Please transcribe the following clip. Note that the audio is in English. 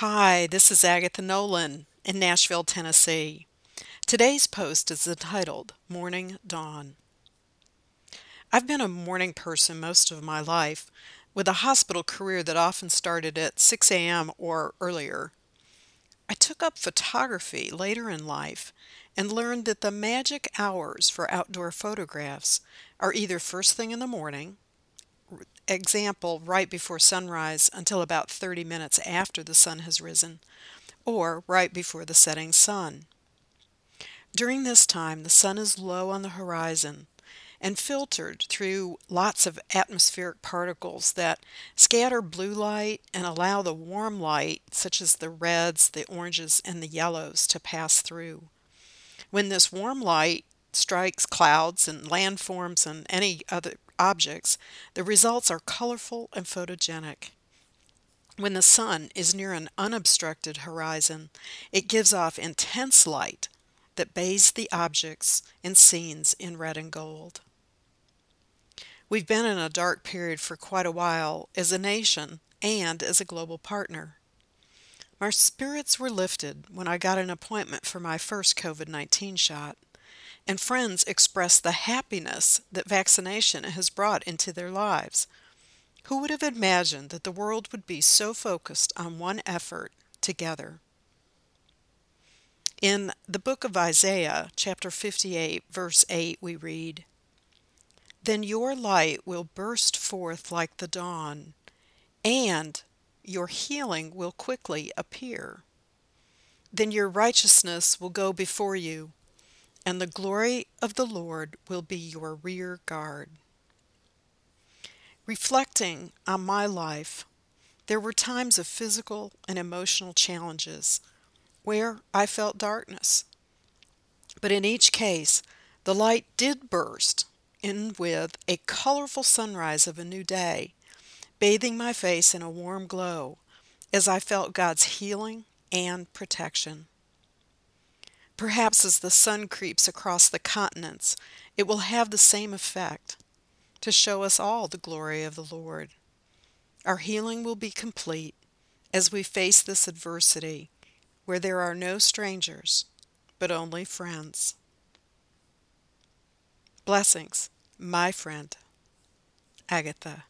Hi, this is Agatha Nolan in Nashville, Tennessee. Today's post is entitled Morning Dawn. I've been a morning person most of my life, with a hospital career that often started at 6 a.m. or earlier. I took up photography later in life and learned that the magic hours for outdoor photographs are either first thing in the morning, example, right before sunrise until about 30 minutes after the sun has risen, or right before the setting sun. During this time, the sun is low on the horizon and filtered through lots of atmospheric particles that scatter blue light and allow the warm light, such as the reds, the oranges, and the yellows, to pass through. When this warm light strikes clouds and landforms and any other objects, the results are colorful and photogenic. When the sun is near an unobstructed horizon, it gives off intense light that bathes the objects and scenes in red and gold. We've been in a dark period for quite a while as a nation and as a global partner. My spirits were lifted when I got an appointment for my first COVID 19 shot and friends express the happiness that vaccination has brought into their lives. Who would have imagined that the world would be so focused on one effort together? In the book of Isaiah, chapter 58, verse 8, we read, Then your light will burst forth like the dawn, and your healing will quickly appear. Then your righteousness will go before you and the glory of the Lord will be your rear guard. Reflecting on my life, there were times of physical and emotional challenges where I felt darkness. But in each case, the light did burst in with a colorful sunrise of a new day, bathing my face in a warm glow as I felt God's healing and protection. Perhaps as the sun creeps across the continents, it will have the same effect to show us all the glory of the Lord. Our healing will be complete as we face this adversity where there are no strangers, but only friends. Blessings, my friend, Agatha.